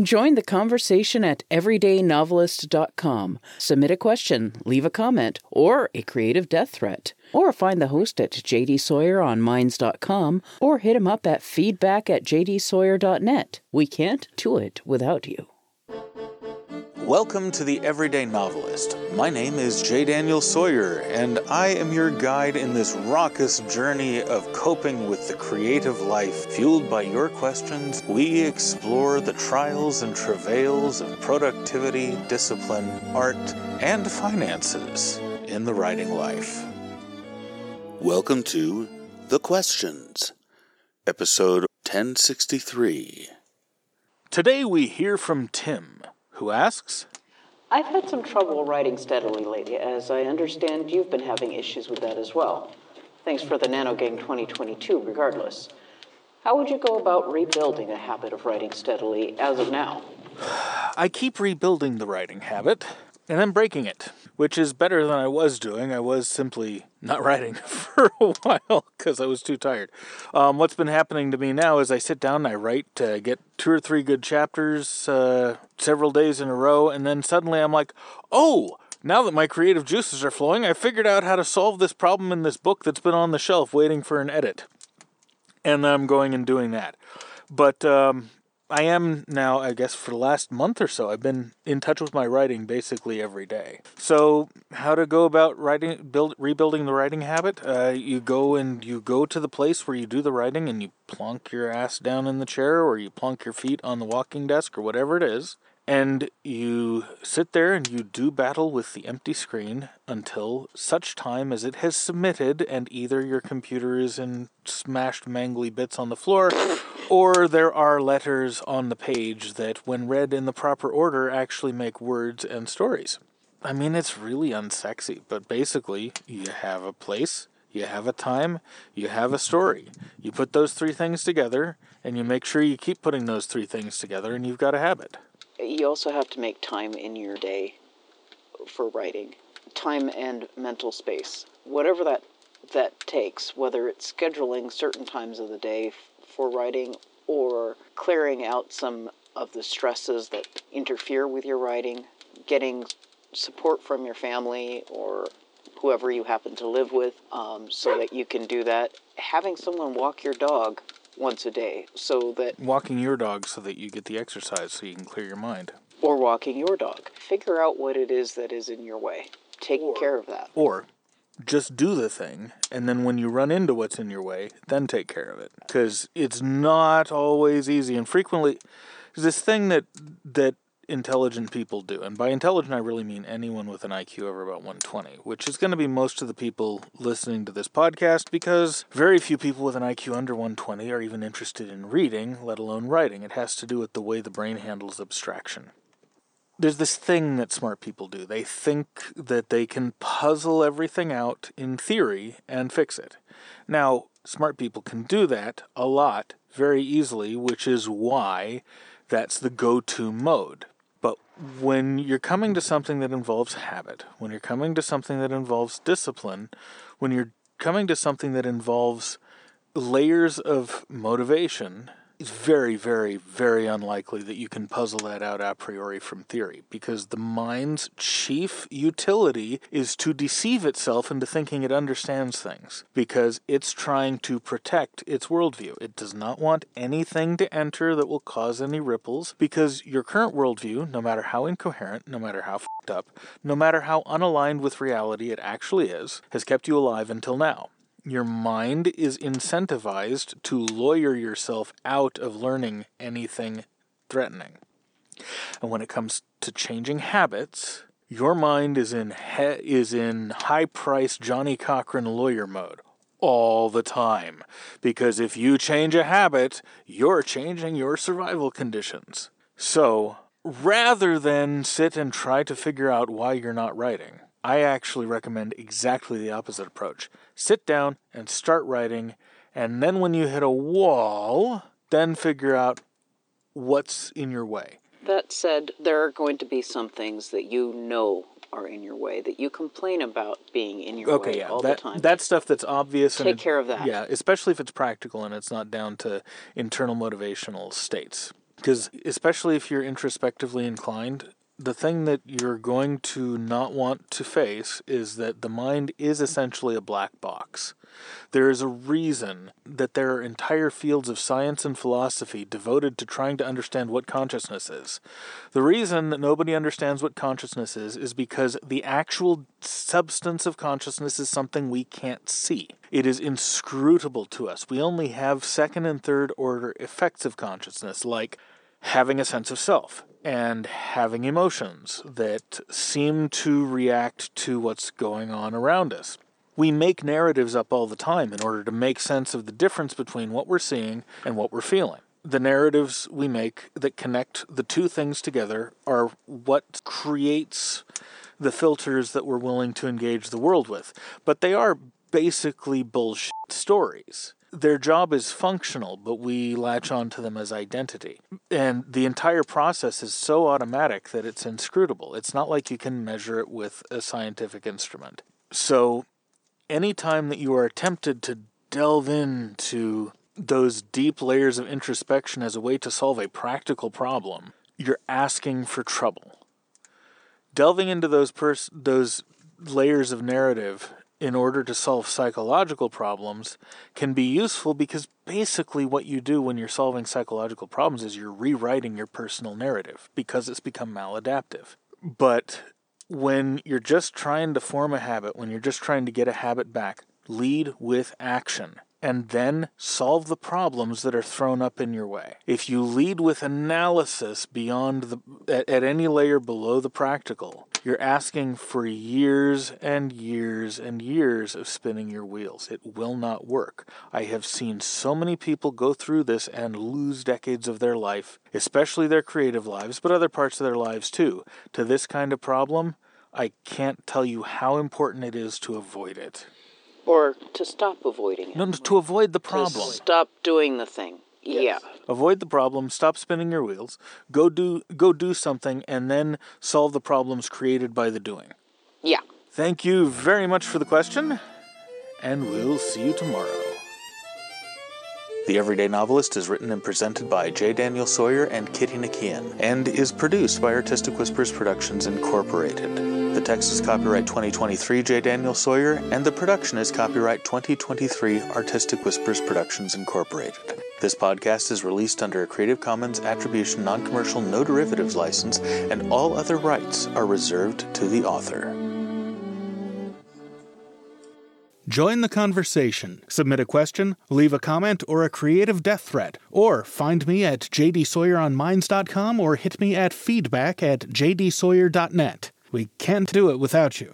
Join the conversation at everydaynovelist.com. Submit a question, leave a comment, or a creative death threat. Or find the host at JD Sawyer on Minds.com or hit him up at feedback at jdsawyer.net. We can't do it without you. Welcome to the Everyday Novelist. My name is J. Daniel Sawyer, and I am your guide in this raucous journey of coping with the creative life. Fueled by your questions, we explore the trials and travails of productivity, discipline, art, and finances in the writing life. Welcome to The Questions, episode 1063. Today we hear from Tim who asks I've had some trouble writing steadily lately, as I understand you've been having issues with that as well. Thanks for the NaNoGang 2022, regardless. How would you go about rebuilding a habit of writing steadily as of now? I keep rebuilding the writing habit and then breaking it, which is better than I was doing. I was simply not writing for a while because I was too tired. Um, what's been happening to me now is I sit down and I write, get two or three good chapters uh, several days in a row, and then suddenly I'm like, oh, now that my creative juices are flowing, I figured out how to solve this problem in this book that's been on the shelf waiting for an edit. And I'm going and doing that. But um, I am now, I guess, for the last month or so, I've been in touch with my writing basically every day. So, how to go about writing, build, rebuilding the writing habit? Uh, you go and you go to the place where you do the writing, and you plunk your ass down in the chair, or you plunk your feet on the walking desk, or whatever it is, and you sit there and you do battle with the empty screen until such time as it has submitted and either your computer is in smashed mangly bits on the floor or there are letters on the page that when read in the proper order actually make words and stories. I mean it's really unsexy but basically you have a place you have a time you have a story. You put those three things together and you make sure you keep putting those three things together and you've got a habit. You also have to make time in your day for writing. Time and mental space. Whatever that that takes whether it's scheduling certain times of the day for writing or clearing out some of the stresses that interfere with your writing getting support from your family or whoever you happen to live with um, so that you can do that. Having someone walk your dog once a day so that walking your dog so that you get the exercise so you can clear your mind. Or walking your dog. Figure out what it is that is in your way. Take or, care of that. Or just do the thing and then when you run into what's in your way then take care of it because it's not always easy and frequently this thing that that intelligent people do. And by intelligent, I really mean anyone with an IQ over about 120, which is going to be most of the people listening to this podcast because very few people with an IQ under 120 are even interested in reading, let alone writing. It has to do with the way the brain handles abstraction. There's this thing that smart people do. They think that they can puzzle everything out in theory and fix it. Now, smart people can do that a lot very easily, which is why that's the go to mode But when you're coming to something that involves habit, when you're coming to something that involves discipline, when you're coming to something that involves layers of motivation, it's very, very, very unlikely that you can puzzle that out a priori from theory because the mind's chief utility is to deceive itself into thinking it understands things because it's trying to protect its worldview. It does not want anything to enter that will cause any ripples because your current worldview, no matter how incoherent, no matter how fucked up, no matter how unaligned with reality it actually is, has kept you alive until now your mind is incentivized to lawyer yourself out of learning anything threatening. And when it comes to changing habits, your mind is in he- is in high price Johnnie Cochran lawyer mode all the time because if you change a habit, you're changing your survival conditions. So, rather than sit and try to figure out why you're not writing, I actually recommend exactly the opposite approach. Sit down and start writing, and then when you hit a wall, then figure out what's in your way. That said, there are going to be some things that you know are in your way that you complain about being in your okay, way yeah, all that, the time. That stuff that's obvious. Take care of that. Yeah, especially if it's practical and it's not down to internal motivational states. Because, especially if you're introspectively inclined, the thing that you're going to not want to face is that the mind is essentially a black box. There is a reason that there are entire fields of science and philosophy devoted to trying to understand what consciousness is. The reason that nobody understands what consciousness is is because the actual substance of consciousness is something we can't see. It is inscrutable to us. We only have second and third order effects of consciousness, like having a sense of self and having emotions that seem to react to what's going on around us. We make narratives up all the time in order to make sense of the difference between what we're seeing and what we're feeling. The narratives we make that connect the two things together are what creates the filters that we're willing to engage the world with. But they are basically bullshit stories their job is functional, but we latch onto them as identity. And the entire process is so automatic that it's inscrutable. It's not like you can measure it with a scientific instrument. So, anytime that you are tempted to delve into those deep layers of introspection as a way to solve a practical problem, you're asking for trouble. Delving into those pers- those layers of narrative in order to solve psychological problems can be useful because basically what you do when you're solving psychological problems is you're rewriting your personal narrative because it's become maladaptive. But when you're just trying to form a habit, when you're just trying to get a habit back, lead with action and then solve the problems that are thrown up in your way. If you lead with analysis beyond the at, at, any layer below the practical, you're asking for years and years and years of spinning your wheels. It will not work. I have seen so many people go through this and lose decades of their life, especially their creative lives, but other parts of their lives too, to this kind of problem. I can't tell you how important it is to avoid it. Or to stop avoiding it. No, to avoid the problem. To stop doing the thing. Yes. Yeah. Avoid the problem, stop spinning your wheels, go do go do something and then solve the problems created by the doing. Yeah. Thank you very much for the question, and we'll see you tomorrow. The Everyday Novelist is written and presented by J. Daniel Sawyer and Kitty Nakian, and is produced by Artistic Whispers Productions Incorporated. The text is copyright 2023 J. Daniel Sawyer, and the production is copyright 2023 Artistic Whispers Productions Incorporated. This podcast is released under a Creative Commons Attribution Non Commercial No Derivatives license, and all other rights are reserved to the author. Join the conversation. Submit a question, leave a comment, or a creative death threat. Or find me at jdsawyeronminds.com or hit me at feedback at jdsawyer.net. We can't do it without you.